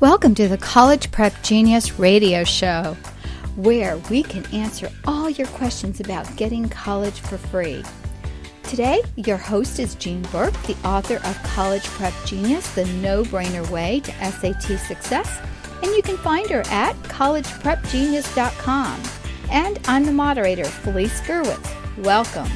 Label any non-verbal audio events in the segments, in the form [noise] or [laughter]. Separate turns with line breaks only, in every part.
Welcome to the College Prep Genius Radio Show, where we can answer all your questions about getting college for free. Today, your host is Jean Burk, the author of College Prep Genius, the no brainer way to SAT success, and you can find her at collegeprepgenius.com. And I'm the moderator, Felice Gerwitz. Welcome.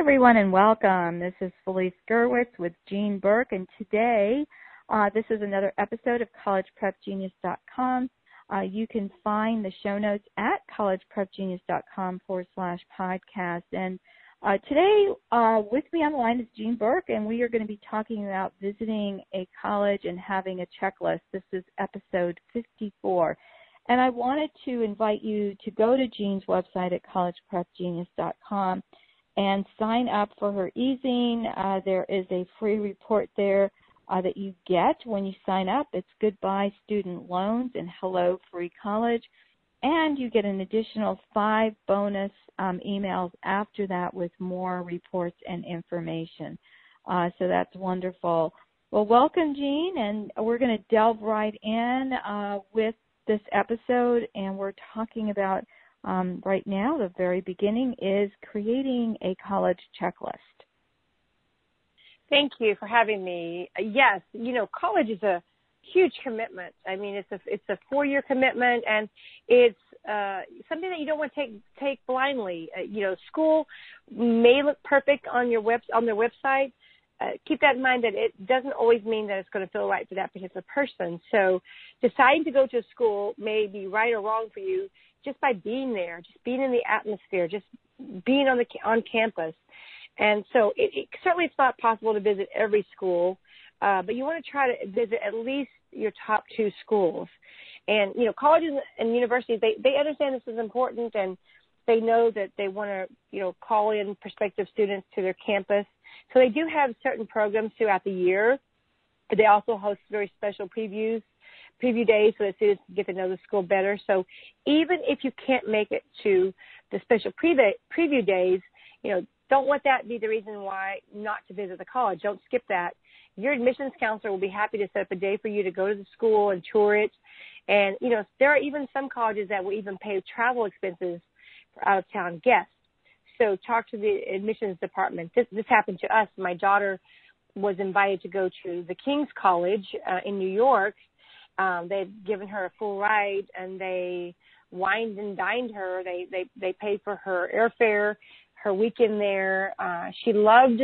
Everyone and welcome. This is Felice Gerwitz with Jean Burk and today uh, this is another episode of collegeprepgenius.com. Uh, you can find the show notes at collegeprepgenius.com forward slash podcast. And uh, today uh, with me on the line is Jean Burk and we are going to be talking about visiting a college and having a checklist. This is episode 54. And I wanted to invite you to go to Jean's website at collegeprepgenius.com and sign up for her easing. Uh, there is a free report there uh, that you get when you sign up. It's goodbye student loans and hello free college. And you get an additional five bonus um, emails after that with more reports and information. Uh, so that's wonderful. Well, welcome, Jean, and we're going to delve right in uh, with this episode, and we're talking about um, right now, the very beginning is creating a college checklist.
Thank you for having me. Yes, you know, college is a huge commitment. I mean, it's a it's a four year commitment, and it's uh, something that you don't want to take take blindly. Uh, you know, school may look perfect on your web on their website. Uh, keep that in mind that it doesn't always mean that it's going to feel right for that particular person. So, deciding to go to school may be right or wrong for you just by being there, just being in the atmosphere, just being on the on campus. And so it, it certainly it's not possible to visit every school, uh, but you want to try to visit at least your top two schools. And you know, colleges and universities they they understand this is important and they know that they want to you know call in prospective students to their campus. So they do have certain programs throughout the year. They also host very special previews preview days so that students can get to know the school better. So even if you can't make it to the special preview, preview days, you know, don't let that be the reason why not to visit the college. Don't skip that. Your admissions counselor will be happy to set up a day for you to go to the school and tour it. And, you know, there are even some colleges that will even pay travel expenses for out of town guests. So talk to the admissions department. This, this happened to us. My daughter was invited to go to the King's College uh, in New York um, they've given her a full ride and they wined and dined her. They they they paid for her airfare, her weekend there. Uh, she loved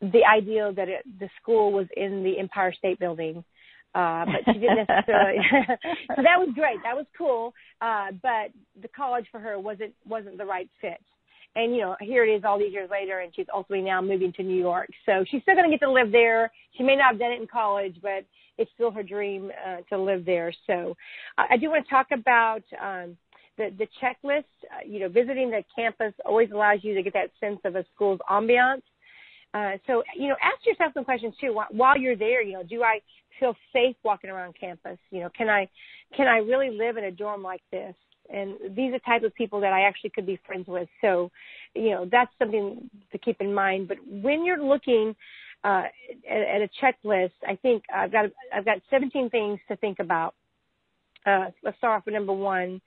the idea that it, the school was in the Empire State Building. Uh, but she didn't necessarily. [laughs] so that was great. That was cool. Uh, but the college for her wasn't wasn't the right fit. And you know, here it is all these years later, and she's ultimately now moving to New York. So she's still going to get to live there. She may not have done it in college, but it's still her dream uh, to live there. So I do want to talk about um, the the checklist. Uh, you know, visiting the campus always allows you to get that sense of a school's ambiance. Uh, so you know, ask yourself some questions too while you're there. You know, do I feel safe walking around campus? You know, can I can I really live in a dorm like this? And these are types of people that I actually could be friends with. So, you know, that's something to keep in mind. But when you're looking uh, at, at, a checklist, I think I've got I've got 17 things to think about. Uh, let's start off with number one.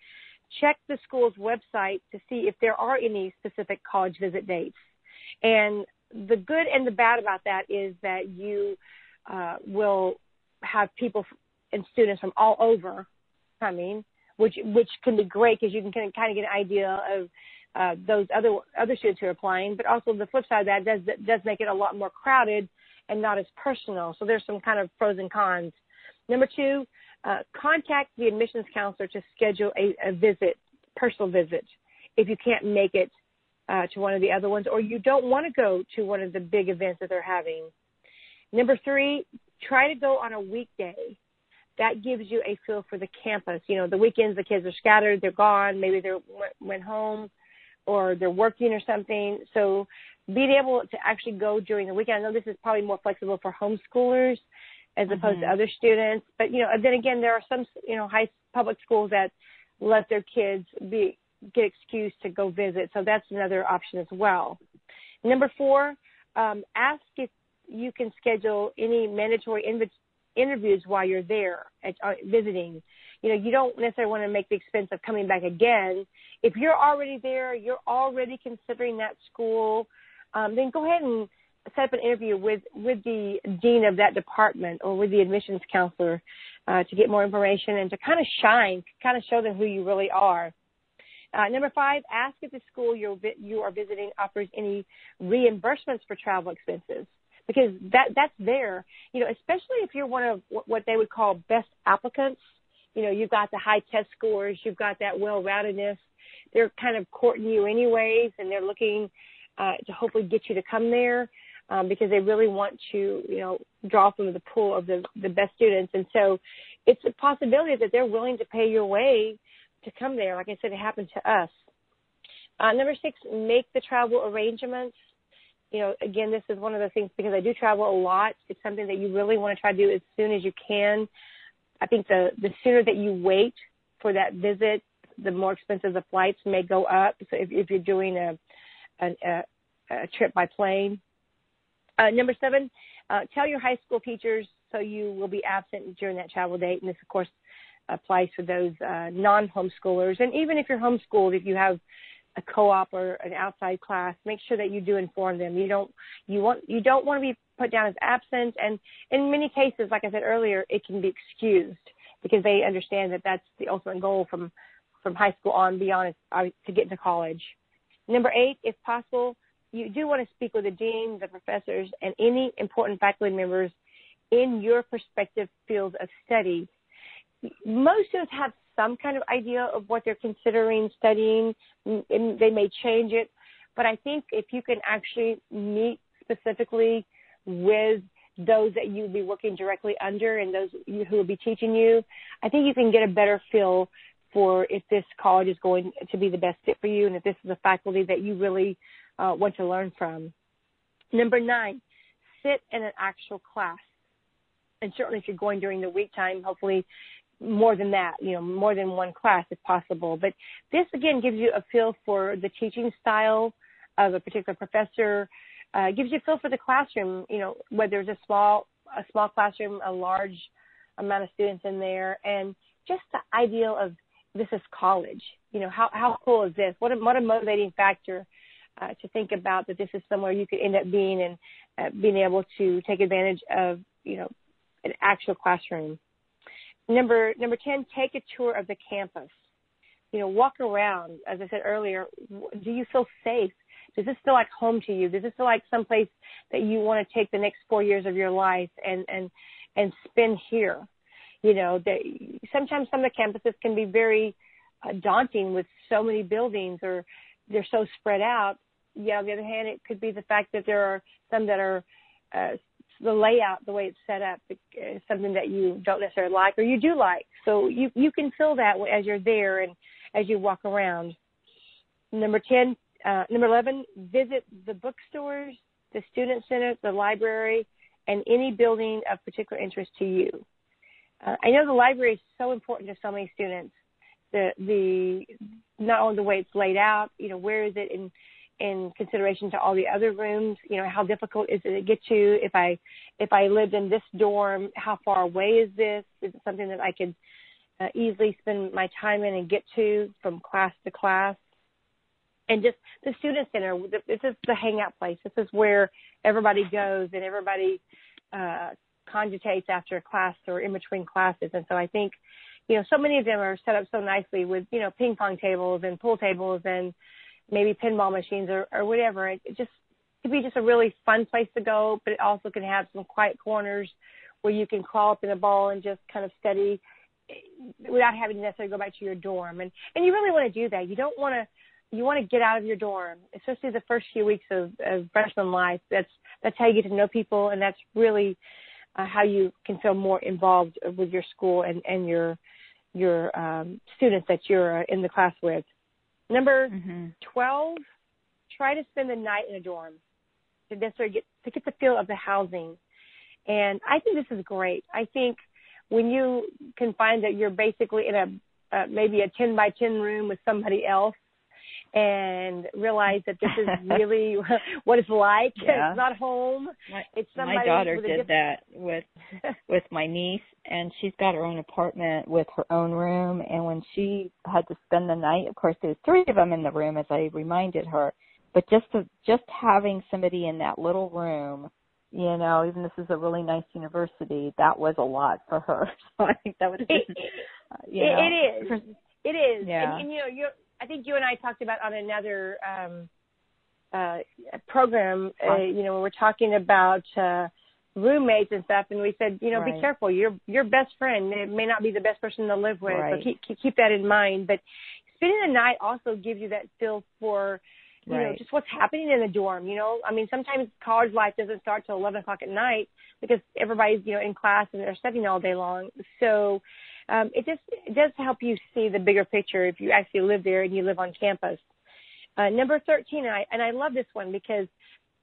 Check the school's website to see if there are any specific college visit dates. And the good and the bad about that is that you uh, will have people and students from all over coming which which can be great because you can kind of, kind of get an idea of uh, those other other students who are applying. But also the flip side of that does does make it a lot more crowded and not as personal. So there's some kind of pros and cons. Number two, uh, contact the admissions counselor to schedule a, a visit, personal visit, if you can't make it uh, to one of the other ones, or you don't want to go to one of the big events that they're having. Number three, try to go on a weekday that gives you a feel for the campus. You know, the weekends the kids are scattered, they're gone, maybe they went home or they're working or something. So being able to actually go during the weekend, I know this is probably more flexible for homeschoolers as opposed mm-hmm. to other students, but you know, then again, there are some, you know, high public schools that let their kids be, get excused to go visit. So that's another option as well. Number four, um, ask if you can schedule any mandatory inv- interviews while you're there at, uh, visiting. You know, you don't necessarily want to make the expense of coming back again. If you're already there, you're already considering that school, um, then go ahead and set up an interview with with the dean of that department or with the admissions counselor uh, to get more information and to kind of shine, kind of show them who you really are. Uh, number five, ask if the school you're, you are visiting offers any reimbursements for travel expenses because that that's there. You know, especially if you're one of what they would call best applicants. You know, you've got the high test scores, you've got that well-roundedness. They're kind of courting you anyways, and they're looking uh, to hopefully get you to come there um, because they really want to, you know, draw from the pool of the the best students. And so, it's a possibility that they're willing to pay your way to come there. Like I said, it happened to us. Uh, number six, make the travel arrangements. You know, again, this is one of the things because I do travel a lot. It's something that you really want to try to do as soon as you can. I think the the sooner that you wait for that visit, the more expensive the flights may go up. So if, if you're doing a, a a trip by plane. Uh, number seven, uh, tell your high school teachers so you will be absent during that travel date. And this, of course, applies for those uh, non-homeschoolers. And even if you're homeschooled, if you have a co-op or an outside class, make sure that you do inform them. You don't you want you don't want to be put down as absent. And in many cases, like I said earlier, it can be excused because they understand that that's the ultimate goal from from high school on beyond uh, to get into college. Number eight, if possible, you do want to speak with the dean, the professors, and any important faculty members in your prospective field of study most students have some kind of idea of what they're considering studying, and they may change it. But I think if you can actually meet specifically with those that you'll be working directly under and those who will be teaching you, I think you can get a better feel for if this college is going to be the best fit for you and if this is a faculty that you really uh, want to learn from. Number nine, sit in an actual class. And certainly if you're going during the week time, hopefully more than that, you know, more than one class if possible. But this again gives you a feel for the teaching style of a particular professor, uh, gives you a feel for the classroom, you know, whether it's a small a small classroom, a large amount of students in there, and just the ideal of this is college. You know, how how cool is this? What a what a motivating factor uh, to think about that this is somewhere you could end up being and uh, being able to take advantage of, you know, an actual classroom. Number number ten, take a tour of the campus. You know, walk around. As I said earlier, do you feel safe? Does this feel like home to you? Does this feel like someplace that you want to take the next four years of your life and and and spend here? You know, that sometimes some of the campuses can be very uh, daunting with so many buildings or they're so spread out. Yeah, on the other hand, it could be the fact that there are some that are uh, the layout, the way it's set up, is something that you don't necessarily like or you do like. So you you can feel that as you're there and as you walk around. Number ten, uh, number eleven, visit the bookstores, the student center, the library, and any building of particular interest to you. Uh, I know the library is so important to so many students. The the not only the way it's laid out, you know, where is it in in consideration to all the other rooms. You know, how difficult is it to get to? If I if I lived in this dorm, how far away is this? Is it something that I could uh, easily spend my time in and get to from class to class? And just the student center. This is the hangout place. This is where everybody goes and everybody uh, congitates after class or in between classes. And so I think, you know, so many of them are set up so nicely with you know ping pong tables and pool tables and maybe pinball machines or, or whatever. It, it just could be just a really fun place to go, but it also can have some quiet corners where you can crawl up in a ball and just kind of study without having to necessarily go back to your dorm. And and you really want to do that. You don't want to you want to get out of your dorm, especially the first few weeks of, of freshman life. That's that's how you get to know people, and that's really uh, how you can feel more involved with your school and and your your um, students that you're uh, in the class with. Number mm-hmm. 12, try to spend the night in a dorm to necessarily get to get the feel of the housing. And I think this is great. I think when you can find that you're basically in a uh, maybe a 10 by 10 room with somebody else and realize that this is [laughs] really what it's like.
Yeah.
It's not home.
My,
it's somebody
my daughter did that with [laughs] with my niece and she's got her own apartment with her own room and when she had to spend the night of course there's three of them in the room as I reminded her but just to, just having somebody in that little room you know even this is a really nice university that was a lot for her [laughs] so I think that would have been
It-
uh, you know,
it is. It is,
Yeah.
and, and you know, you. I think you and I talked about on another um, uh, program. Uh, you know, when we're talking about uh, roommates and stuff, and we said, you know, be careful. Your your best friend it may not be the best person to live with,
Right.
so keep keep, keep that in mind. But spending the night also gives you that feel for. You know, just what's happening in the dorm. You know, I mean, sometimes college life doesn't start till eleven o'clock at night because everybody's you know in class and they're studying all day long. So, um, it just it does help you see the bigger picture if you actually live there and you live on campus. Uh, number 13, and I, and I love this one because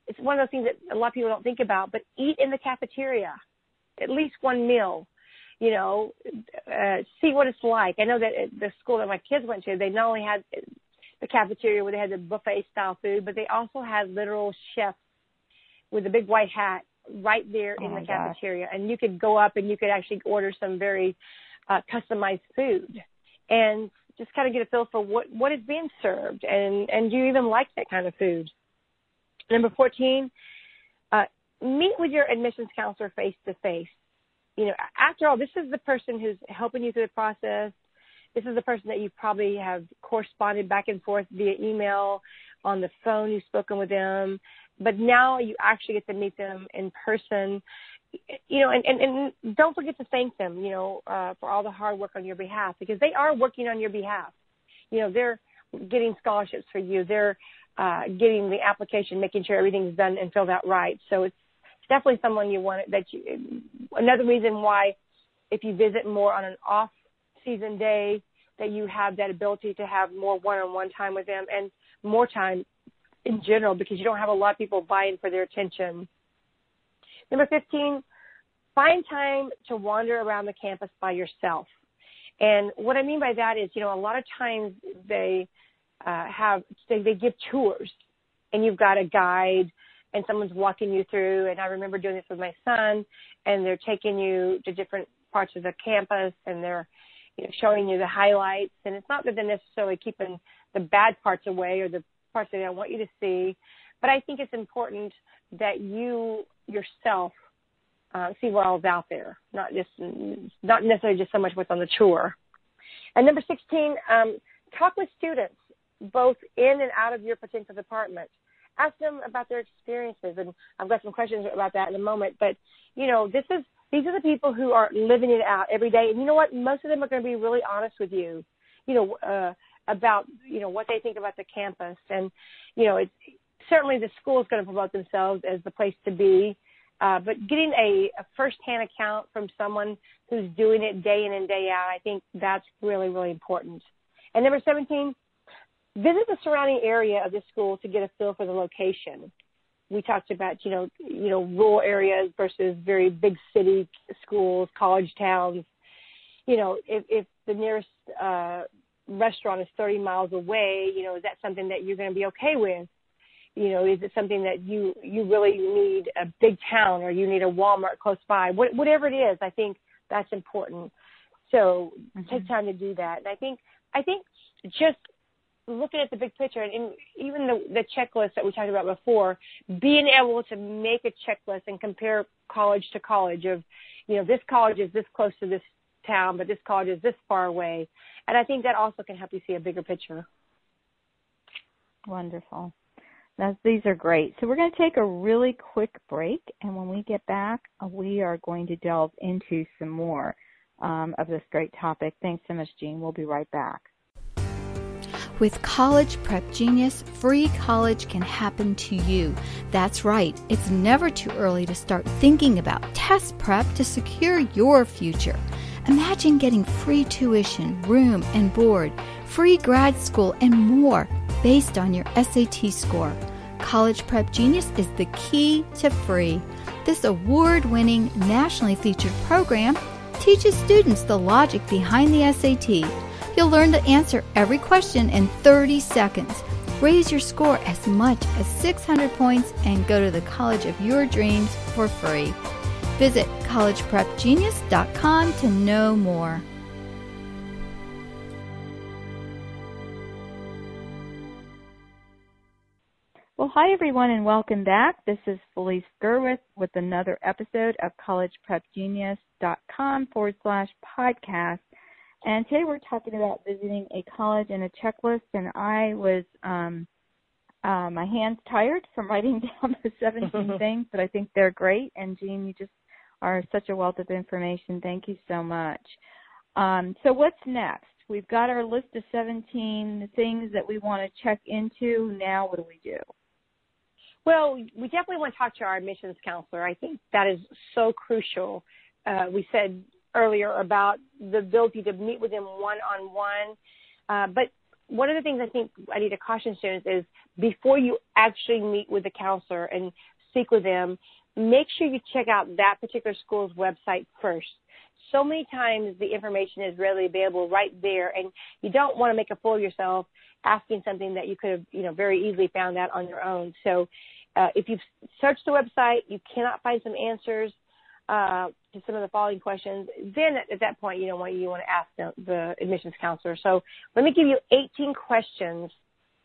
it's one of those things that a lot of people don't think about, but eat in the cafeteria, at least one meal. You know, uh, see what it's like. I know that at the school that my kids went to, they not only had the cafeteria where they had the buffet style food, but they also had literal chefs with a big white hat right there
Oh
in the
gosh.
cafeteria, and you could go up and you could actually order some very uh, customized food and just kind of get a feel for what what is being served and and do you even like that kind of food. Number fourteen, uh, meet with your admissions counselor face to face. You know, after all, this is the person who's helping you through the process. This is the person that you probably have corresponded back and forth via email, on the phone. You've spoken with them, but now you actually get to meet them in person you know, and, and, and don't forget to thank them, you know, uh, for all the hard work on your behalf because they are working on your behalf. You know, they're getting scholarships for you. They're uh, getting the application, making sure everything's done and filled out right. So it's definitely someone you want that you, another reason why if you visit more on an off season day that you have that ability to have more one-on-one time with them and more time in general because you don't have a lot of people vying for their attention. Number 15, find time to wander around the campus by yourself. And what I mean by that is, you know, a lot of times they uh, have, they, they give tours and you've got a guide and someone's walking you through. And I remember doing this with my son and they're taking you to different parts of the campus and they're, you know, showing you the highlights. And it's not that they're necessarily keeping the bad parts away or the parts that they don't want you to see. But I think it's important that you yourself uh, see what all's out there, not just not necessarily just so much what's on the tour. And number 16, um, talk with students both in and out of your potential department. Ask them about their experiences, and I've got some questions about that in a moment. But you know, this is these are the people who are living it out every day, and you know what? Most of them are going to be really honest with you. You know, uh, about you know what they think about the campus, and you know, it's certainly the school is going to promote themselves as the place to be. Uh, but getting a, a first-hand account from someone who's doing it day in and day out, I think that's really, really important. And number 17, visit the surrounding area of the school to get a feel for the location. We talked about, you know, you know, rural areas versus very big city schools, college towns. You know, if, if the nearest uh, restaurant is 30 miles away, you know, is that something that you're going to be okay with? You know, is it something that you you really need a big town or you need a Walmart close by? What, whatever it is, I think that's important. So
Mm-hmm.
take time to do that. And I think I think just looking at the big picture and, and even the the checklist that we talked about before, being able to make a checklist and compare college to college of, you know, this college is this close to this town, but this college is this far away. And I think that also can help you see a bigger picture.
Wonderful. Now, these are great. So we're going to take a really quick break, and when we get back, uh, we are going to delve into some more um, of this great topic. Thanks so much, Jean. We'll be right back.
With College Prep Genius, free college can happen to you. That's right, it's never too early to start thinking about test prep to secure your future. Imagine getting free tuition, room and board, free grad school, and more based on your SAT score. College Prep Genius is the key to free. This award winning, nationally featured program teaches students the logic behind the SAT. You'll learn to answer every question in 30 seconds. Raise your score as much as 600 points and go to the college of your dreams for free. Visit collegeprepgenius.com to know more.
Well, hi everyone and welcome back. This is Felice Gerwitz with another episode of collegeprepgenius.com forward slash podcast. And today we're talking about visiting a college and a checklist. And I was, um, uh, my hands tired from writing [laughs] down the 17 [laughs] things, but I think they're great. And Jean, you just are such a wealth of information. Thank you so much. Um, so what's next? We've got our list of 17 things that we want to check into. Now what do we do?
Well, we definitely want to talk to our admissions counselor. I think that is so crucial. Uh, we said earlier about the ability to meet with them one on one. But one of the things I think I need to caution students is before you actually meet with the counselor and speak with them, make sure you check out that particular school's website first. So many times the information is readily available right there and you don't want to make a fool of yourself asking something that you could have, you know, very easily found out on your own. So uh, if you've searched the website, you cannot find some answers, uh, to some of the following questions, then at, at that point, you know what you want to ask the, the, admissions counselor. So let me give you 18 questions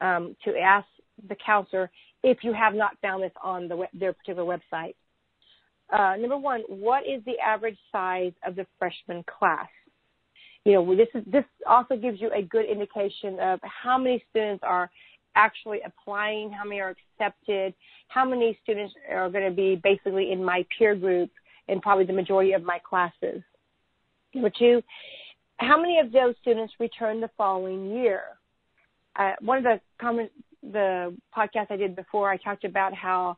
um, to ask the counselor if you have not found this on the, their particular website. Uh, number one, what is the average size of the freshman class? You know, this is, this also gives you a good indication of how many students are actually applying, how many are accepted, how many students are going to be basically in my peer group in probably the majority of my classes. Number two, how many of those students return the following year? Uh, one of the comment, the podcast I did before, I talked about how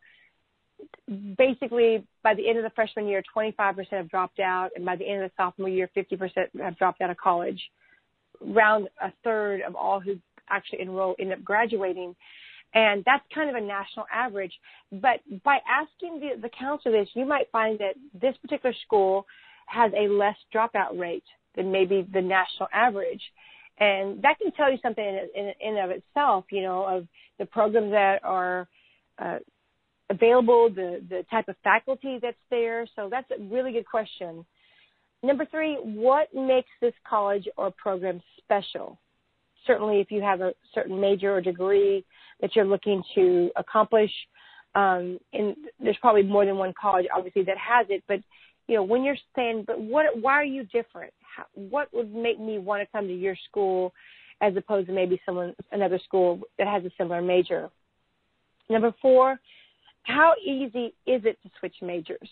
basically by the end of the freshman year, 25% have dropped out, and by the end of the sophomore year, 50% have dropped out of college. Around a third of all who actually enroll end up graduating. And that's kind of a national average. But by asking the, the counselor this, you might find that this particular school has a less dropout rate than maybe the national average. And that can tell you something in, in, in of itself, you know, of the programs that are uh, available, the, the type of faculty that's there. So that's a really good question. Number three, what makes this college or program special? Certainly, if you have a certain major or degree that you're looking to accomplish. Um, and there's probably more than one college, obviously, that has it. But you know, when you're saying, but what? Why are you different? How, what would make me want to come to your school as opposed to maybe someone another school that has a similar major? Number four, how easy is it to switch majors?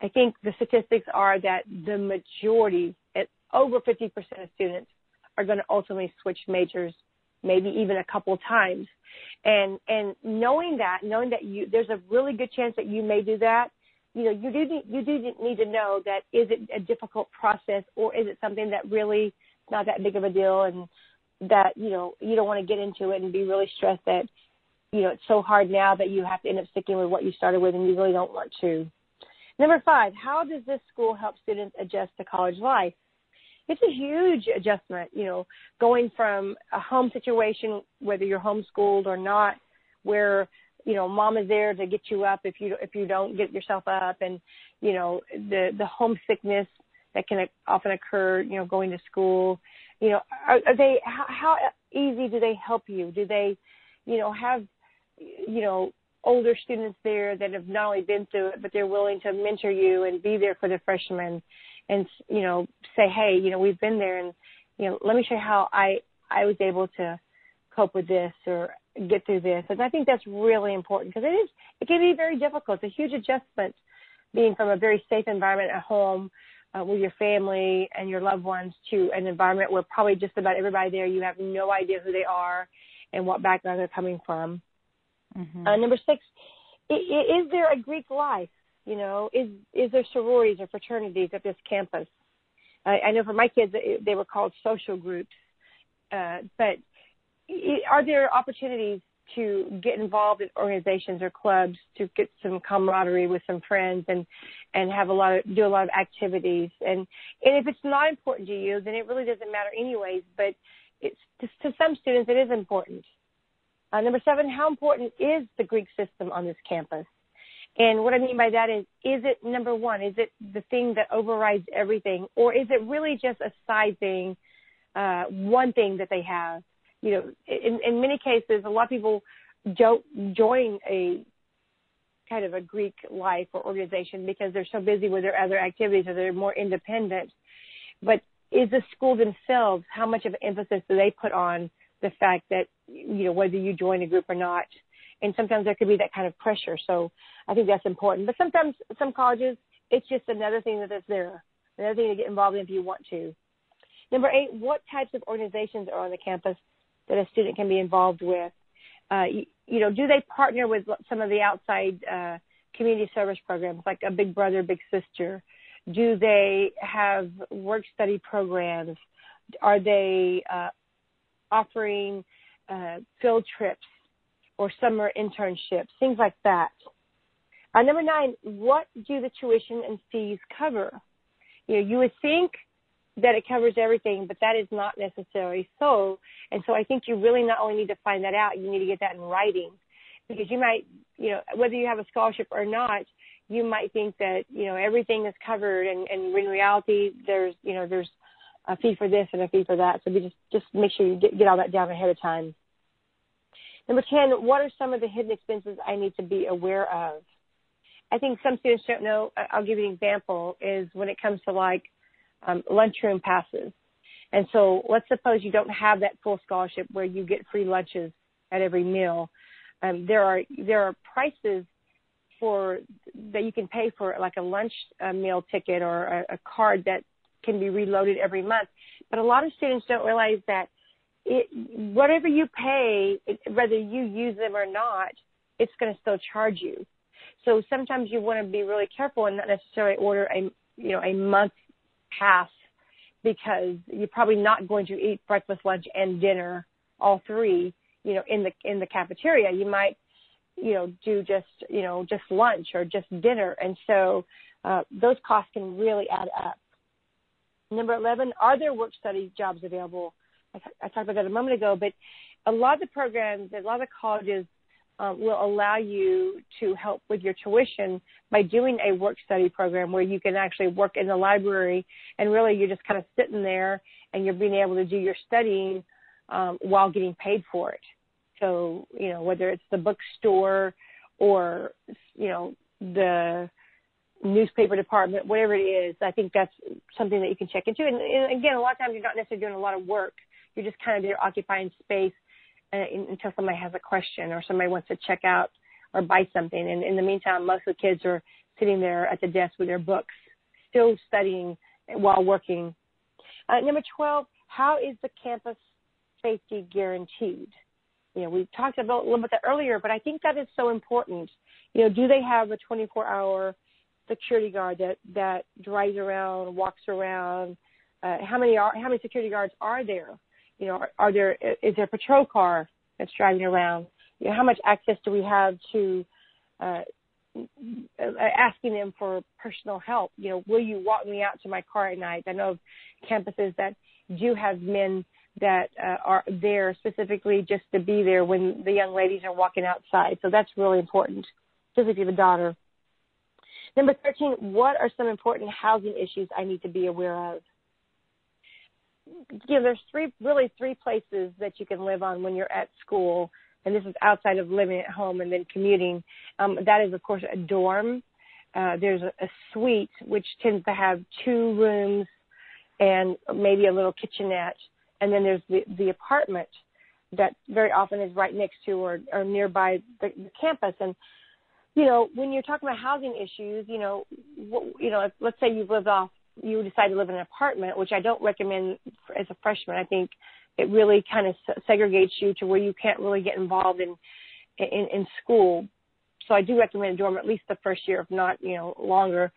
I think the statistics are that the majority, at over 50% of students, are going to ultimately switch majors maybe even a couple times. And and knowing that, knowing that you there's a really good chance that you may do that, you know, you do you do need to know that is it a difficult process or is it something that really not that big of a deal and that you know you don't want to get into it and be really stressed that you know it's so hard now that you have to end up sticking with what you started with and you really don't want to. Number five, how does this school help students adjust to college life? it's a huge adjustment, you know, going from a home situation, whether you're homeschooled or not, where, you know, mom is there to get you up if you, if you don't get yourself up and, you know, the, the homesickness that can often occur, you know, going to school, you know, are, are they, how, how easy do they help you? Do they, you know, have, you know, older students there that have not only been through it, but they're willing to mentor you and be there for the freshmen and you know say hey you know we've been there and you know let me show you how i i was able to cope with this or get through this. And i think that's really important because it is it can be very difficult. It's a huge adjustment being from a very safe environment at home uh, with your family and your loved ones to an environment where probably just about everybody there you have no idea who they are and what background they're coming from mm-hmm. uh, number six is is there a greek life you know, is is there sororities or fraternities at this campus? I, I know for my kids, they were called social groups. Uh, but are there opportunities to get involved in organizations or clubs to get some camaraderie with some friends and and have a lot of do a lot of activities and and if it's not important to you then it really doesn't matter anyways but it's to, to some students it is important Uh, number seven, how important is the Greek system on this campus? And what I mean by that is, is it number one? Is it the thing that overrides everything, or is it really just a side thing, uh, one thing that they have? You know, in, in many cases, a lot of people don't join a kind of a Greek life or organization because they're so busy with their other activities or they're more independent. But is the school themselves, how much of an emphasis do they put on the fact that, you know, whether you join a group or not? And sometimes there could be that kind of pressure. So I think that's important. But sometimes some colleges, it's just another thing that is there, another thing to get involved in if you want to. Number eight, what types of organizations are on the campus that a student can be involved with? Uh, you, you, know, do they partner with some of the outside uh, community service programs like a Big Brother, Big Sister? Do they have work study programs? Are they uh, offering uh, field trips or summer internships, things like that? Uh, number nine, what do the tuition and fees cover? You know, you would think that it covers everything, but that is not necessarily so. And so I think you really not only need to find that out, you need to get that in writing because you might, you know, whether you have a scholarship or not, you might think that you know everything is covered, and, and in reality, there's you know there's a fee for this and a fee for that. So we just just make sure you get, get all that down ahead of time. Number ten, what are some of the hidden expenses I need to be aware of? I think some students don't know. I'll give you an example. Is when it comes to like um, lunchroom passes. And so let's suppose you don't have that full scholarship where you get free lunches at every meal. Um, there are there are prices for that you can pay for like a lunch uh, meal ticket or a, a card that can be reloaded every month. But a lot of students don't realize that it, whatever you pay, whether you use them or not, it's going to still charge you. So sometimes you want to be really careful and not necessarily order a you know a month pass because you're probably not going to eat breakfast, lunch, and dinner all three you know in the in the cafeteria. You might you know, do just, you know, just lunch or just dinner. And so uh, those costs can really add up. Number 11, are there work study jobs available? I, I talked about that a moment ago, but a lot of the programs, a lot of colleges um, will allow you to help with your tuition by doing a work study program where you can actually work in the library and really you're just kind of sitting there and you're being able to do your studying um, while getting paid for it. So, you know, whether it's the bookstore or, you know, the newspaper department, whatever it is, I think that's something that you can check into. And, and again, a lot of times you're not necessarily doing a lot of work. You're just kind of there occupying space uh, until somebody has a question or somebody wants to check out or buy something. And in the meantime, most of the kids are sitting there at the desk with their books, still studying while working. Uh, number 12, how is the campus safety guaranteed? you know, we talked about a little bit that earlier, but I think that is so important. You know, do they have a 24 hour security guard that, that drives around, walks around? Uh, how many are, how many security guards are there? You know, are, are there, is there a patrol car that's driving around? You know, how much access do we have to, uh, asking them for personal help. You know, will you walk me out to my car at night? I know of campuses that do have men that uh, are there specifically just to be there when the young ladies are walking outside. So that's really important, just if you have a daughter. Number 13, what are some important housing issues I need to be aware of? You know, there's three, really three places that you can live on when you're at school, and this is outside of living at home and then commuting. Um, that is, of course, a dorm. Uh, there's a, a suite, which tends to have two rooms and maybe a little kitchenette and then there's the, the apartment that very often is right next to or, or nearby the, the campus. And, you know, when you're talking about housing issues, you know, what, you know, if, let's say you've lived off, you decide to live in an apartment, which I don't recommend as a freshman. I think it really kind of segregates you to where you can't really get involved in, in, in school. So I do recommend a dorm at least the first year, if not, you know, longer.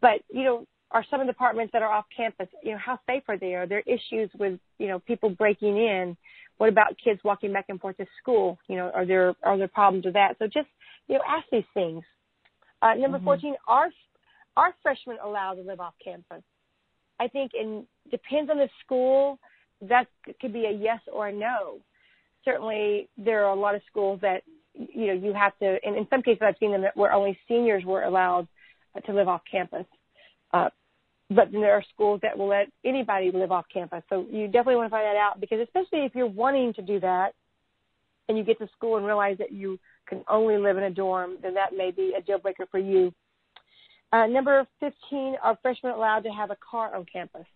But, you know, are some of the apartments that are off campus, you know, how safe are they? Are there issues with, you know, people breaking in? What about kids walking back and forth to school? You know, are there are there problems with that? So just, you know, ask these things. Uh, number mm-hmm. 14, are are freshmen allowed to live off campus? I think it depends on the school. That could be a yes or a no. certainly there are a lot of schools that you know you have to and in some cases i've seen them that where only seniors were allowed to live off campus uh, but then there are schools that will let anybody live off campus so you definitely want to find that out because especially if you're wanting to do that and you get to school and realize that you can only live in a dorm then that may be a deal breaker for you uh, number 15 are freshmen allowed to have a car on campus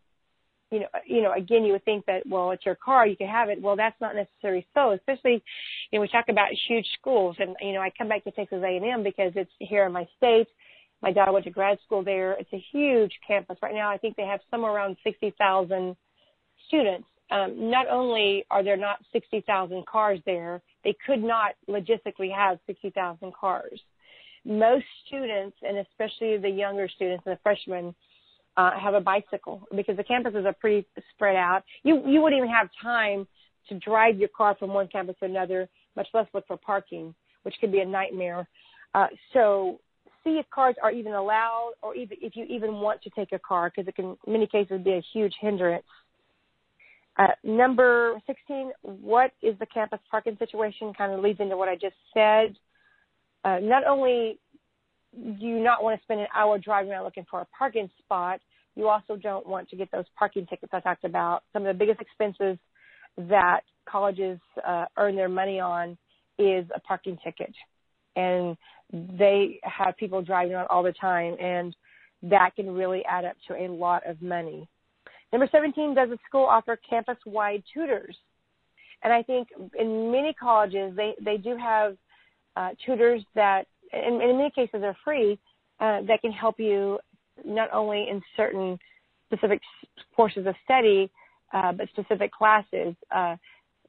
you know, you know, again, you would think that, well, it's your car, you can have it. Well, that's not necessarily so, especially, you know, we talk about huge schools and, you know, I come back to Texas A&M because it's here in my state. My daughter went to grad school there. It's a huge campus. Right now, I think they have somewhere around 60,000 students. Um, not only are there not 60,000 cars there, they could not logistically have 60,000 cars. Most students, and especially the younger students and the freshmen, uh, have a bicycle because the campuses are pretty spread out. You you wouldn't even have time to drive your car from one campus to another, much less look for parking, which could be a nightmare. Uh, so see if cars are even allowed, or even if you even want to take a car, because it can in many cases be a huge hindrance. Uh, number 16, what is the campus parking situation? Kind of leads into what I just said. Uh, not only do you not want to spend an hour driving around looking for a parking spot. You also don't want to get those parking tickets I talked about. Some of the biggest expenses that colleges uh, earn their money on is a parking ticket. And they have people driving around all the time, and that can really add up to a lot of money. Number 17, does the school offer campus wide tutors? And I think in many colleges, they, they do have uh, tutors that and, in many cases are free, uh, that can help you not only in certain specific courses of study, uh, but specific classes. Uh,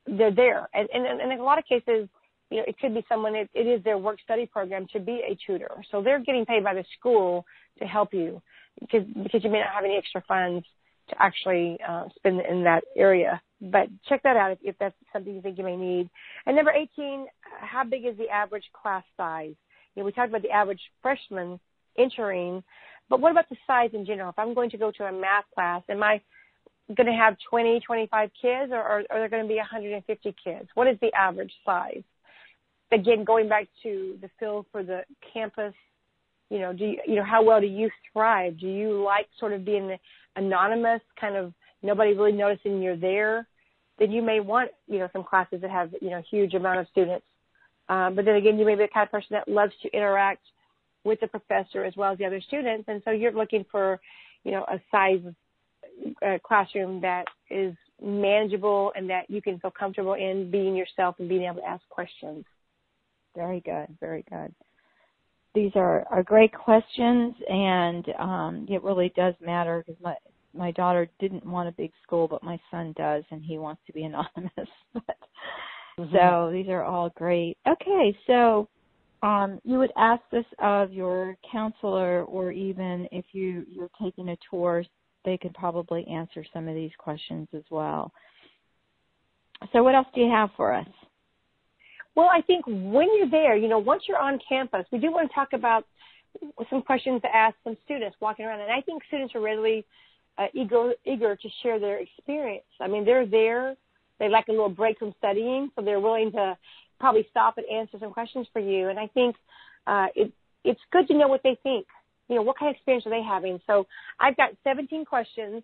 they're there, and, and, and, in a lot of cases, you know, it could be someone. It, it is their work study program to be a tutor, so they're getting paid by the school to help you because because you may not have any extra funds to actually uh, spend in that area. But check that out if, if that's something you think you may need. And number 18, how big is the average class size? you know, we talked about the average freshman entering, but what about the size in general? If I'm going to go to a math class, am I going to have 20, 25 kids, or, are there going to be 150 kids? What is the average size? Again, going back to the feel for the campus, you know, do you, you know how well do you thrive? Do you like sort of being anonymous, kind of nobody really noticing you're there? Then you may want, you know, some classes that have, you know, huge amount of students um, but then again, you may be the kind of person that loves to interact with the professor as well as the other students, and so you're looking for, you know, a size uh, classroom that is manageable and that you can feel comfortable in being yourself and being able to ask questions.
Very good, very good. These are, are great questions, and um, it really does matter because my my daughter didn't want a big school, but my son does, and he wants to be [laughs] anonymous. but Mm-hmm. So these are all great. Okay, so um, you would ask this of your counselor, or even if you you're taking a tour, they could probably answer some of these questions as well. So, what else do you have for us?
Well, I think when you're there, you know, once you're on campus, we do want to talk about some questions to ask some students walking around, and I think students are readily uh, eager eager to share their experience. I mean, they're there they like a little break from studying, so they're willing to probably stop and answer some questions for you. And I think uh, it, it's good to know what they think. You know, what kind of experience are they having? So I've got 17 questions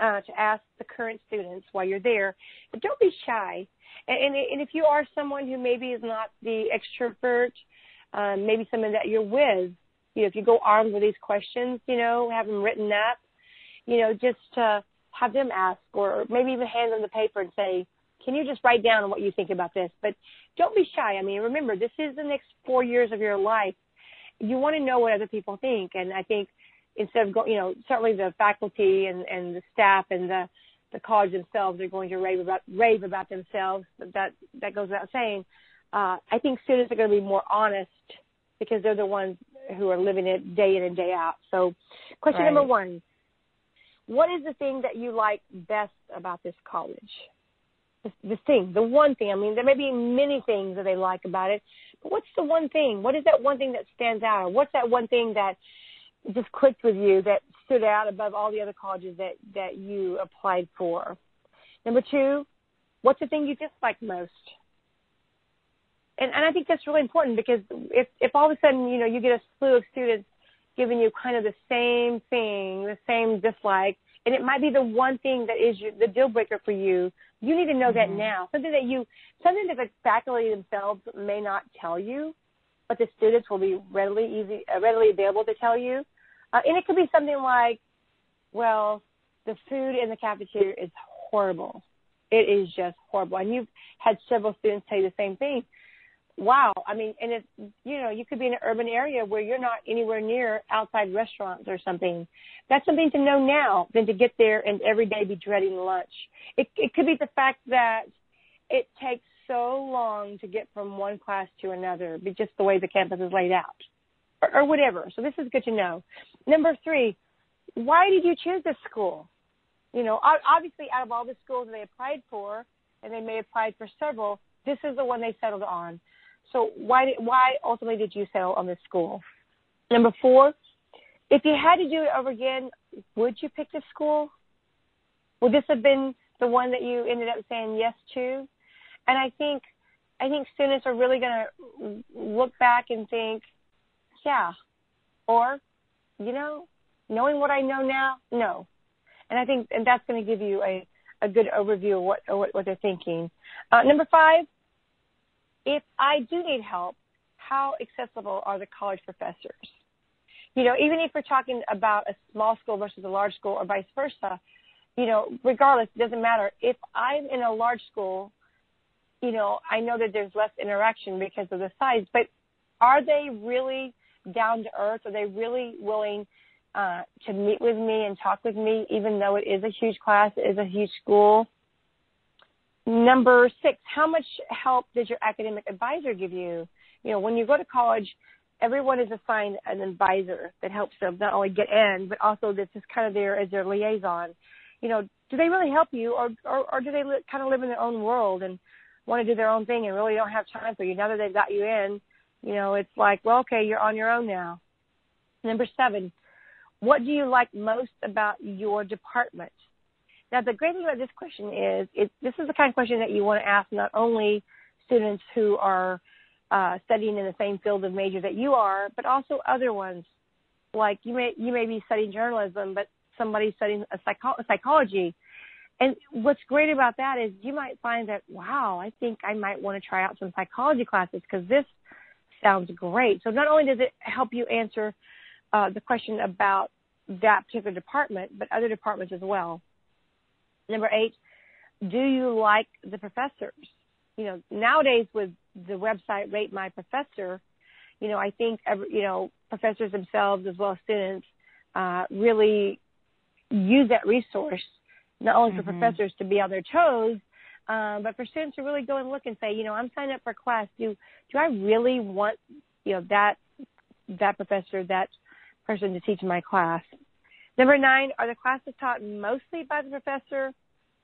uh, to ask the current students while you're there, but don't be shy. And, and, and if you are someone who maybe is not the extrovert, um, maybe someone that you're with, you know, if you go armed with these questions, you know, have them written up, you know, just uh, have them ask or maybe even hand them the paper and say, can you just write down what you think about this? But don't be shy. I mean, remember, this is the next four years of your life. You want to know what other people think. And I think instead of going, you know, certainly the faculty and, and the staff and the, the college themselves are going to rave about, rave about themselves. That, that goes without saying. Uh, I think students are going to be more honest because they're the ones who are living it day in and day out. So question right. number one, what is the thing that you like best about this college? The, the thing, the one thing. I mean, there may be many things that they like about it, but what's the one thing? What is that one thing that stands out? What's that one thing that just clicked with you that stood out above all the other colleges that that you applied for? Number two, what's the thing you dislike most? and and I think that's really important because if if all of a sudden you know you get a slew of students giving you kind of the same thing, the same dislike, and it might be the one thing that is your, the deal breaker for you. You need to know mm-hmm. that now. Something that you, something that the faculty themselves may not tell you, but the students will be readily easy, uh, readily available to tell you. Uh, and it could be something like, well, the food in the cafeteria is horrible. It is just horrible. And you've had several students you the same thing. Wow. I mean and if you know you could be in an urban area where you're not anywhere near outside restaurants or something. That's something to know now than to get there and every day be dreading lunch. It it could be the fact that it takes so long to get from one class to another be just the way the campus is laid out or, or whatever so this is good to know number three why did you choose this school you know obviously out of all the schools they applied for and they may applied for several this is the one they settled on so why did, why ultimately did you settle on this school? Number four, if you had to do it over again, would you pick this school? Would this have been the one that you ended up saying yes to? And I think I think students are really going to look back and think, yeah, or you know, knowing what I know now, no. And I think and that's going to give you a a good overview of what what, what they're thinking. Uh, number five, if I do need help, how accessible are the college professors? You know, even if we're talking about a small school versus a large school or vice versa, you know, regardless, it doesn't matter. If I'm in a large school, you know, I know that there's less interaction because of the size, but are they really down to earth? Are they really willing uh, to meet with me and talk with me, even though it is a huge class, it is a huge school? Number six, how much help does your academic advisor give you? You know, when you go to college, everyone is assigned an advisor that helps them not only get in, but also that's just kind of there as their liaison. You know, do they really help you, or or, or do they li- kind of live in their own world and want to do their own thing and really don't have time for you? Now that they've got you in, you know, it's like, well, okay, you're on your own now. Number seven, what do you like most about your department? Now, the great thing about this question is it, this is the kind of question that you want to ask not only students who are uh, studying in the same field of major that you are, but also other ones. Like you may you may be studying journalism, but somebody studying a psycho- psychology. And what's great about that is you might find that wow, I think I might want to try out some psychology classes because this sounds great. So not only does it help you answer uh, the question about that particular department, but other departments as well. Number eight, do you like the professors? You know, nowadays with the website Rate My Professor, you know, I think every, you know professors themselves as well as students uh, really use that resource not only for mm-hmm. professors to be on their toes, um, but for students to really go and look and say, you know, I'm signed up for class. Do do I really want you know that that professor that person to teach my class? Number nine, are the classes taught mostly by the professor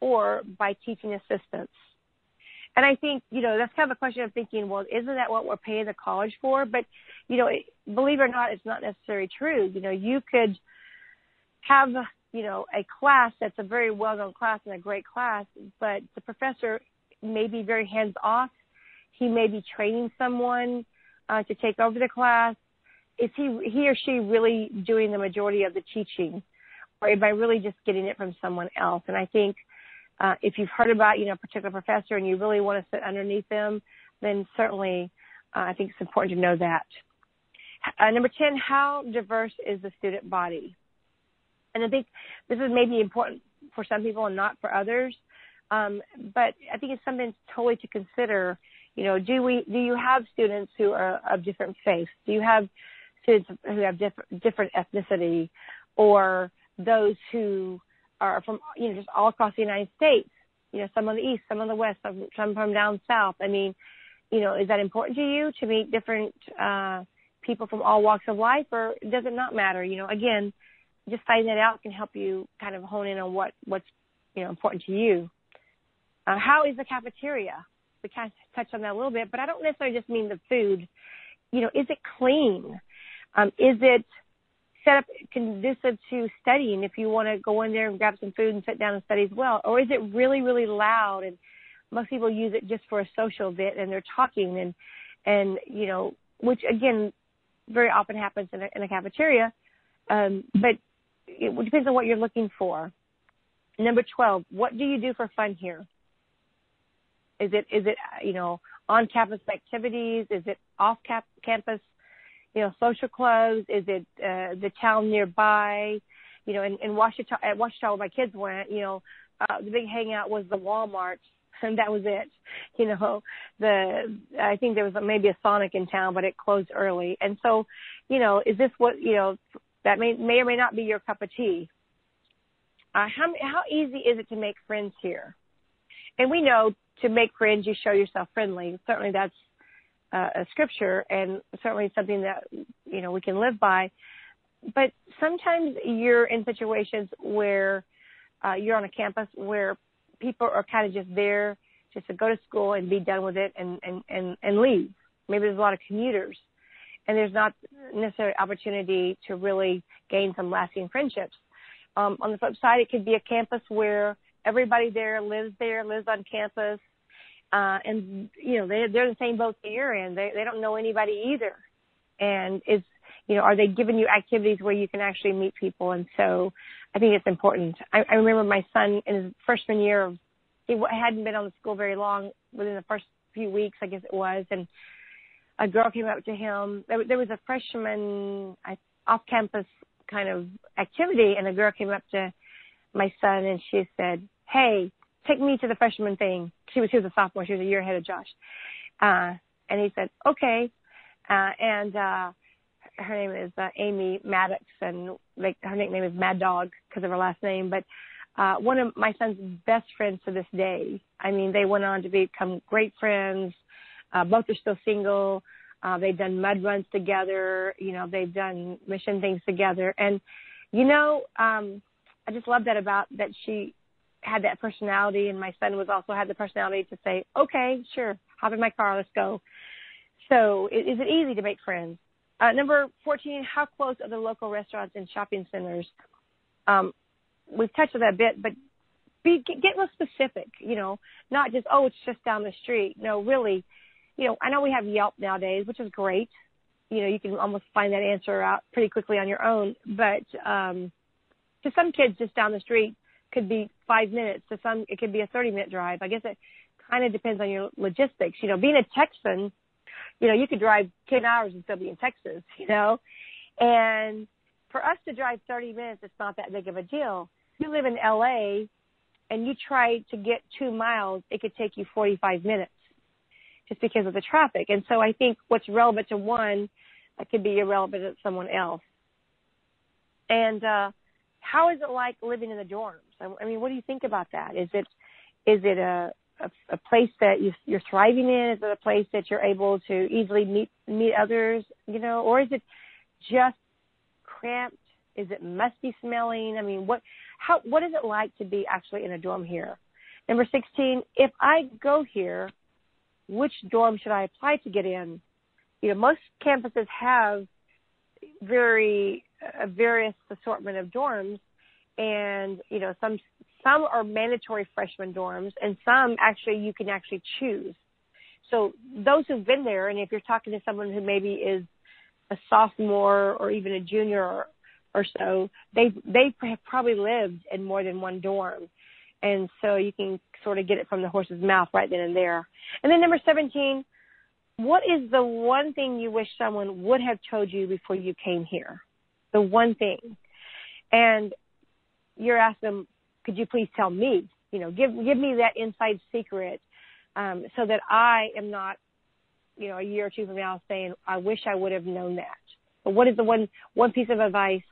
or by teaching assistants? And I think, you know, that's kind of a question of thinking, well, isn't that what we're paying the college for? But, you know, believe it or not, it's not necessarily true. You know, you could have, you know, a class that's a very well known class and a great class, but the professor may be very hands off. He may be training someone uh, to take over the class is he he or she really doing the majority of the teaching, or am I really just getting it from someone else? And I think uh, if you've heard about you know a particular professor and you really want to sit underneath them, then certainly uh, I think it's important to know that. Uh, number ten, how diverse is the student body? And I think this is maybe important for some people and not for others. Um, but I think it's something totally to consider. You know, do we do you have students who are of different faiths? Do you have students who have different different ethnicity or those who are from you know just all across the United States. You know, some on the east, some on the west, some, some from down south. I mean, you know, is that important to you to meet different uh, people from all walks of life, or does it not matter? You know, again, just finding that out can help you kind of hone in on what what's you know important to you. Uh, how is the cafeteria? We kind of touched on that a little bit, but I don't necessarily just mean the food. You know, is it clean? Um, is it set up conducive to studying if you want to go in there and grab some food and sit down and study as well? Or is it really, really loud and most people use it just for a social bit and they're talking and and you know, which again, very often happens in a, in a cafeteria. Um, but it depends on what you're looking for. Number 12, what do you do for fun here? Is it, is it, you know, on campus activities? Is it off cap- campus, you know, social clubs? Is it, uh, the town nearby? You know, in, in Washington, at Washington where my kids went, you know, uh, the big hangout was the Walmart [laughs] and that was it. [laughs] You know, the I think there was maybe a Sonic in town, but it closed early. And so, you know, is this what you know? That may may or may not be your cup of tea. Uh, how how easy is it to make friends here? And we know to make friends, you show yourself friendly. Certainly, that's uh, a scripture, and certainly something that you know we can live by. But sometimes you're in situations where uh, you're on a campus where people are kind of just there just to go to school and be done with it and and and, and leave. Maybe there's a lot of commuters, and there's not necessarily opportunity to really gain some lasting friendships. Um, on the flip side, it could be a campus where everybody there lives there, lives on campus, uh, and you know they they're the same boat that you're in. They they don't know anybody either, and is you know are they giving you activities where you can actually meet people? And so I think it's important. I, I remember my son in his freshman year he hadn't been on the school very long within the first few weeks, I guess it was, and a girl came up to him. There, there was a freshman off-campus kind of activity, and a girl came up to my son and she said, "Hey, take me to the freshman thing." She was he was a sophomore. She was a year ahead of Josh, uh, and he said, "Okay," uh, and uh, her name is uh, Amy Maddox, and like her nickname is Mad Dog because of her last name. But uh, one of my son's best friends to this day. I mean, they went on to become great friends. Uh, both are still single. Uh, they've done mud runs together. You know, they've done mission things together. And, you know, um, I just love that about that she had that personality and my son was also had the personality to say, okay, sure, hop in my car, let's go. So is it easy to make friends? Uh, number 14, how close are the local restaurants and shopping centers? Um, we've touched on that a bit, but be, get, get real specific, you know, not just, oh, it's just down the street. No, really, you know, I know we have Yelp nowadays, which is great. You know, you can almost find that answer out pretty quickly on your own. But um, to some kids, just down the street could be five minutes. To some, it could be a 30 minute drive. I guess it kind of depends on your logistics. You know, being a Texan, you know, you could drive 10 hours and still be in Texas, [laughs] you know, and for us to drive 30 minutes, it's not that big of a deal. You live in LA and you try to get two miles, it could take you 45 minutes just because of the traffic. And so I think what's relevant to one that could be irrelevant to someone else. And uh, how is it like living in the dorms? I, I mean, what do you think about that? Is it is it a a, a place that you, you're thriving in? Is it a place that you're able to easily meet meet others? You know, or is it just cramped? Is it musty smelling? I mean, what how what is it like to be actually in a dorm here? Number 16, if I go here, which dorm should I apply to get in? You know, most campuses have very a various assortment of dorms and you know some some are mandatory freshman dorms and some actually you can actually choose so those who've been there and if you're talking to someone who maybe is a sophomore or even a junior or, or so, they they have probably lived in more than one dorm, and so you can sort of get it from the horse's mouth right then and there. And then number seventeen, what is the one thing you wish someone would have told you before you came here? The one thing, and you're asking them, could you please tell me? You know, give give me that inside secret, um, so that I am not you know, a year or two from now saying, I wish I would have known that. But what is the one, one piece of advice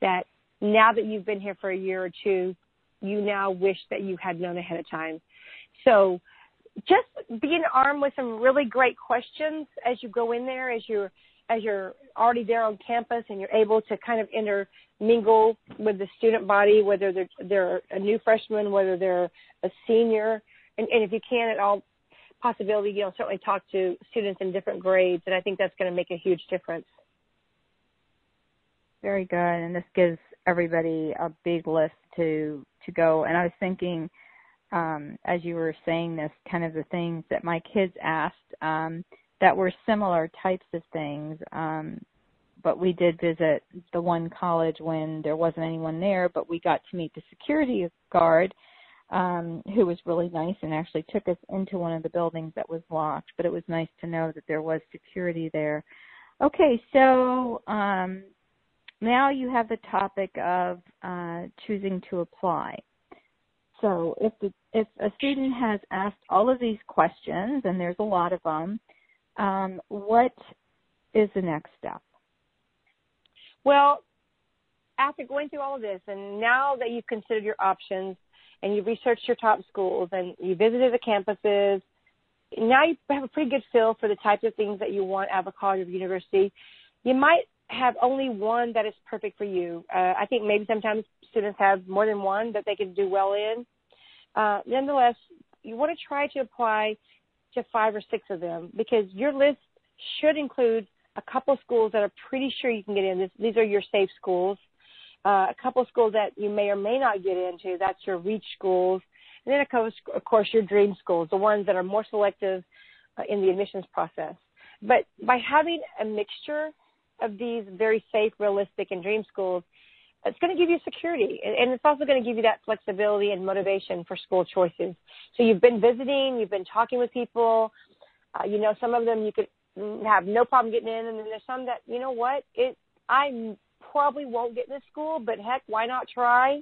that now that you've been here for a year or two, you now wish that you had known ahead of time? So just being armed with some really great questions as you go in there, as you're, as you're already there on campus and you're able to kind of intermingle with the student body, whether they're, they're a new freshman, whether they're a senior, and, and if you can at all possibility, you know, certainly talk to students in different grades, and I think that's going to make a huge difference.
Very good, and this gives everybody a big list to to go. And I was thinking, um, as you were saying this, kind of the things that my kids asked. Um, that were similar types of things. Um, but we did visit the one college when there wasn't anyone there, but we got to meet the security guard um, who was really nice and actually took us into one of the buildings that was locked. But it was nice to know that there was security there. Okay, so um, now you have the topic of uh, choosing to apply. So if the, if a student has asked all of these questions, and there's a lot of them, um, what is the next step?
Well, after going through all of this, and now that you've considered your options, and you've researched your top schools and you visited the campuses, now you have a pretty good feel for the types of things that you want out of a college or university. You might have only one that is perfect for you. Uh, I think maybe sometimes students have more than one that they can do well in. Uh, nonetheless, you want to try to apply to five or six of them because your list should include a couple schools that are pretty sure you can get in. This, these are your safe schools uh, a couple schools that you may or may not get into. That's your reach schools, and then of course your dream schools, the ones that are more selective uh, in the admissions process. But by having a mixture of these very safe, realistic, and dream schools, it's going to give you security, and it's also going to give you that flexibility and motivation for school choices. So you've been visiting, you've been talking with people. Uh, you know, some of them you could have no problem getting in, and then there's some that you know what it I probably won't get in this school, but heck, why not try?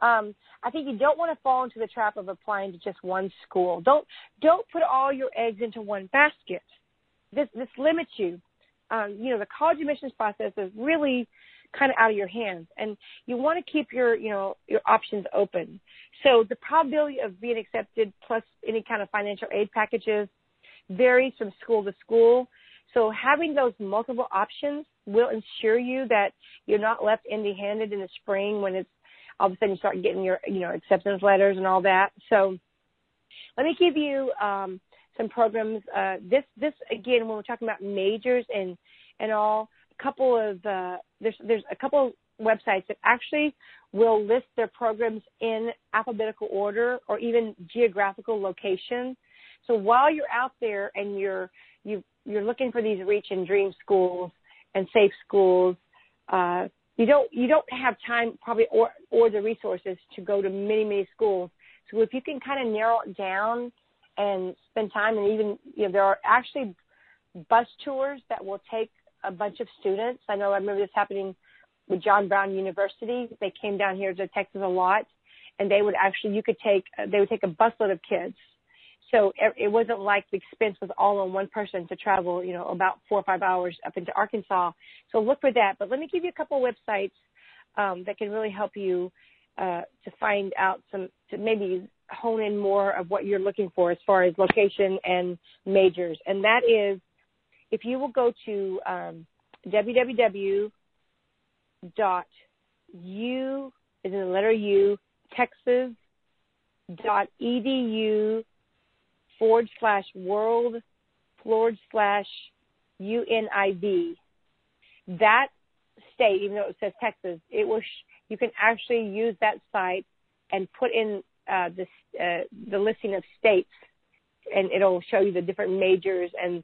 Um, I think you don't want to fall into the trap of applying to just one school. Don't don't put all your eggs into one basket. This this limits you. Um, you know, the college admissions process is really kind of out of your hands, and you want to keep your you know your options open. So the probability of being accepted plus any kind of financial aid packages varies from school to school. So having those multiple options will ensure you that you're not left empty-handed in the spring when it's all of a sudden you start getting your you know acceptance letters and all that. So let me give you um, some programs. Uh, this this again when we're talking about majors and and all, a couple of uh, there's there's a couple of websites that actually will list their programs in alphabetical order or even geographical location. So while you're out there and you're you you're looking for these reach and dream schools and safe schools, uh, you don't you don't have time probably or or the resources to go to many many schools. So if you can kind of narrow it down and spend time, and even you know there are actually bus tours that will take a bunch of students. I know I remember this happening with John Brown University. They came down here to Texas a lot, and they would actually you could take they would take a busload of kids so it wasn't like the expense was all on one person to travel, you know, about four or five hours up into Arkansas. So look for that. But let me give you a couple of websites um, that can really help you uh, to find out some, to maybe hone in more of what you're looking for as far as location and majors. And that is, if you will go to um, www dot u is in the letter U Texas dot edu forward slash world forward slash UNIV. That state, even though it says Texas, it. Sh- you can actually use that site and put in uh, the uh, the listing of states, and it'll show you the different majors and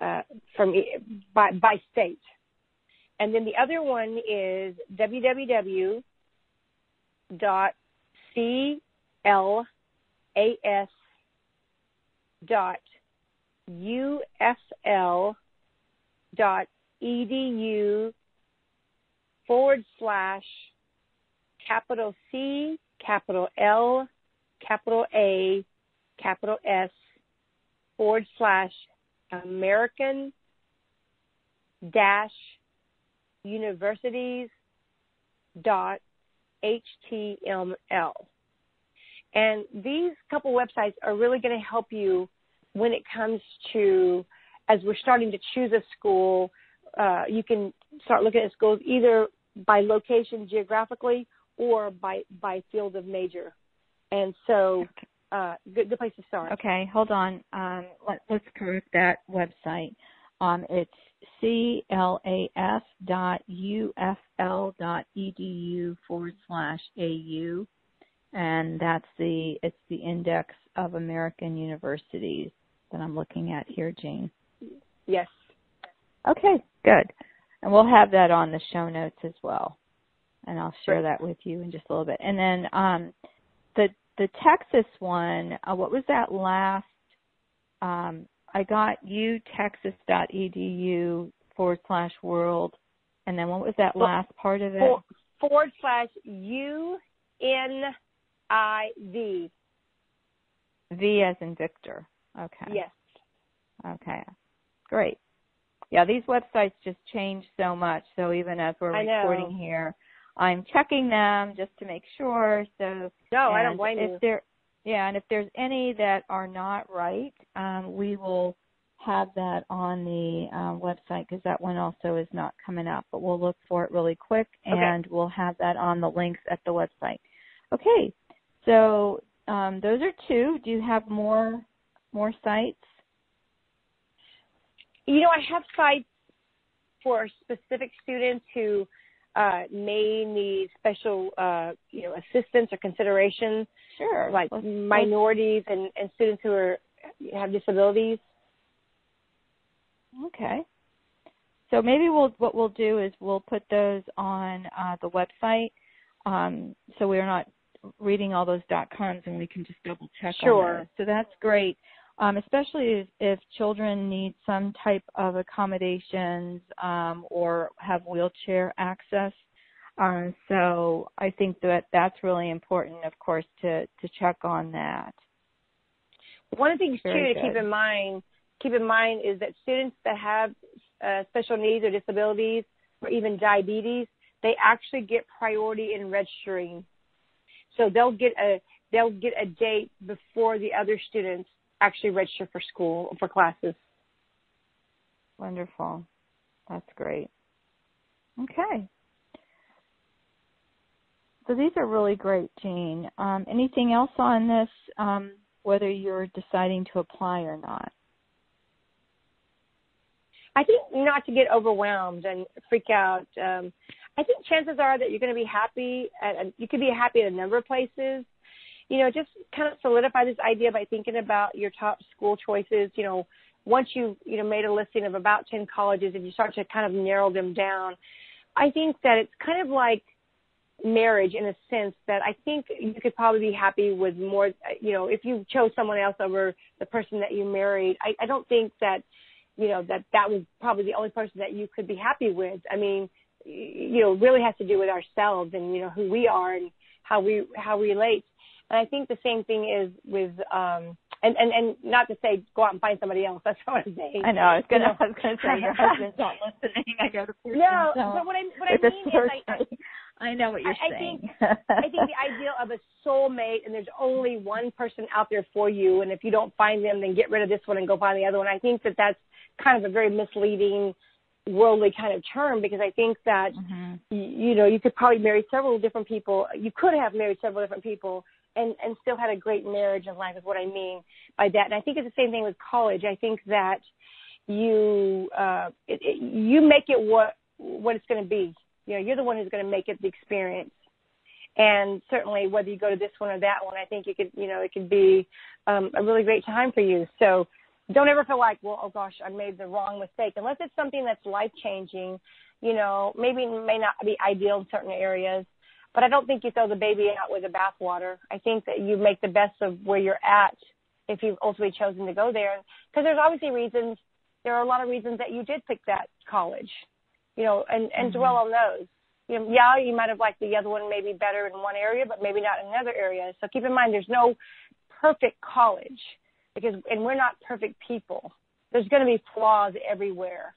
uh, from by by state. And then the other one is www dot clas dot ufl dot edu forward slash capital C, capital L, capital A, capital S, forward slash American dash universities dot HTML. And these couple websites are really going to help you when it comes to, as we're starting to choose a school, uh, you can start looking at schools either by location geographically or by, by field of major. And so, uh, good, good place to start.
Okay, hold on. Um, let, us correct that website. Um, it's clas dot ufl dot edu forward slash au and that's the it's the index of American universities that I'm looking at here, Jane.
Yes.
Okay, good. And we'll have that on the show notes as well. And I'll share that with you in just a little bit. And then um, the the Texas one, uh, what was that last? Um, I got utexas.edu forward slash world. And then what was that last part of it?
Forward slash U N I V.
V as in Victor. Okay.
Yes.
Okay. Great. Yeah, these websites just change so much. So even as we're recording here, I'm checking them just to make sure. So
no, I don't blame
if
you.
There, yeah, and if there's any that are not right, um, we will have that on the uh, website because that one also is not coming up. But we'll look for it really quick, and
okay.
we'll have that on the links at the website. Okay, so um, those are two. Do you have more more sites?
You know, I have sites for specific students who uh, may need special, uh, you know, assistance or consideration.
Sure.
Like
let's,
minorities let's... and, and students who are have disabilities.
Okay. So maybe we'll what we'll do is we'll put those on uh, the website, um, so we're not reading all those dot coms and we can just double check
sure.
So that's great, um, especially if, if, children need some type of accommodations um, or have wheelchair access. Uh, so I think that that's really important, of course, to to check on that.
One of the things
Very
too
good.
to keep in mind keep in mind is that students that have uh, special needs or disabilities or even diabetes, they actually get priority in registering. So they'll get a they'll get a date before the other students actually register for school for classes.
Wonderful. That's great. Okay. So these are really great, Jean. Um, anything else on this, um, whether you're deciding to apply or not?
I think not to get overwhelmed and freak out. Um, I think chances are that you're going to be happy. At, you could be happy at a number of places. You know, just kind of solidify this idea by thinking about your top school choices. You know, once you you know made a listing of about ten colleges, if you start to kind of narrow them down, I think that it's kind of like marriage in a sense that I think you could probably be happy with more. You know, if you chose someone else over the person that you married, I, I don't think that you know that that was probably the only person that you could be happy with. I mean, you know, really has to do with ourselves and you know who we are and how we how we relate. And I think the same thing is with um and and and not to say go out and find somebody else. [laughs] That's what I'm saying.
I know. I was gonna, you know, I was gonna say your husband's not listening. I got a person.
No,
so
but what I what I mean is I, I
I know what you're
I,
saying.
I think, I think the ideal of a soulmate and there's only one person out there for you, and if you don't find them, then get rid of this one and go find the other one. I think that that's kind of a very misleading, worldly kind of term because I think that
mm-hmm.
you, you know you could probably marry several different people. You could have married several different people and and still had a great marriage and life is what I mean by that. And I think it's the same thing with college. I think that you uh it, it, you make it what what it's going to be you know, you're the one who's going to make it the experience. And certainly, whether you go to this one or that one, I think you could, you know, it could be um, a really great time for you. So don't ever feel like, well, oh gosh, I made the wrong mistake. Unless it's something that's life changing, you know, maybe may not be ideal in certain areas. But I don't think you throw the baby out with the bathwater. I think that you make the best of where you're at if you've ultimately chosen to go there. Because there's obviously reasons, there are a lot of reasons that you did pick that college you know, and, and
mm-hmm.
dwell on those. You know, yeah, you might have liked the other one maybe better in one area, but maybe not in another area. So keep in mind there's no perfect college because, and we're not perfect people. There's going to be flaws everywhere.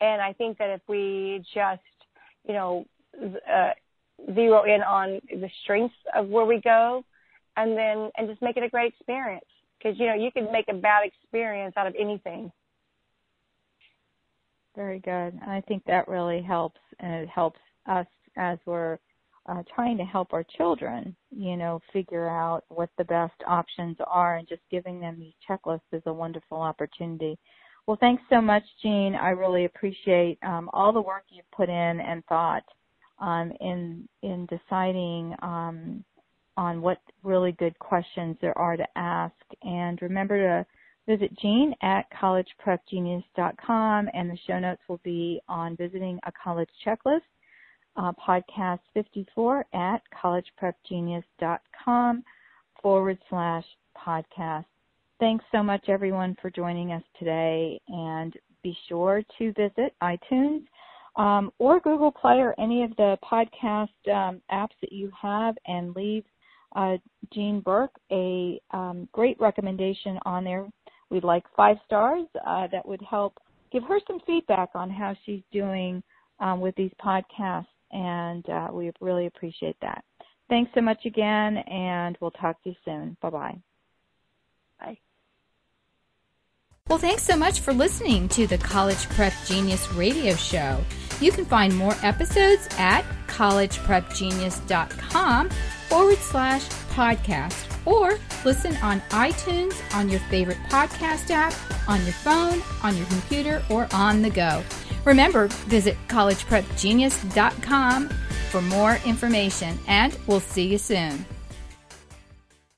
And I think that if we just, you know, uh, zero in on the strengths of where we go and then, and just make it a great experience. Cause, you know, you can make a bad experience out of anything.
Very good. and I think that really helps, and it helps us as we're uh, trying to help our children, you know, figure out what the best options are, and just giving them these checklists is a wonderful opportunity. Well, thanks so much, Jean. I really appreciate um, all the work you've put in and thought um, in in deciding um, on what really good questions there are to ask. And remember to Visit Jean at collegeprepgenius.com and the show notes will be on visiting a college checklist, uh, podcast 54 at collegeprepgenius.com forward slash podcast. Thanks so much everyone for joining us today and be sure to visit iTunes um, or Google Play or any of the podcast um, apps that you have and leave uh, Jean Burk a um, great recommendation on there We'd like five stars. Uh, that would help give her some feedback on how she's doing um, with these podcasts, and uh, we really appreciate that. Thanks so much again, and we'll talk to you soon. Bye-bye.
Bye.
Well, thanks so much for listening to the College Prep Genius radio show. You can find more episodes at collegeprepgenius.com forward slash podcast or listen on iTunes, on your favorite podcast app, on your phone, on your computer, or on the go. Remember, visit collegeprepgenius.com for more information, and we'll see you soon.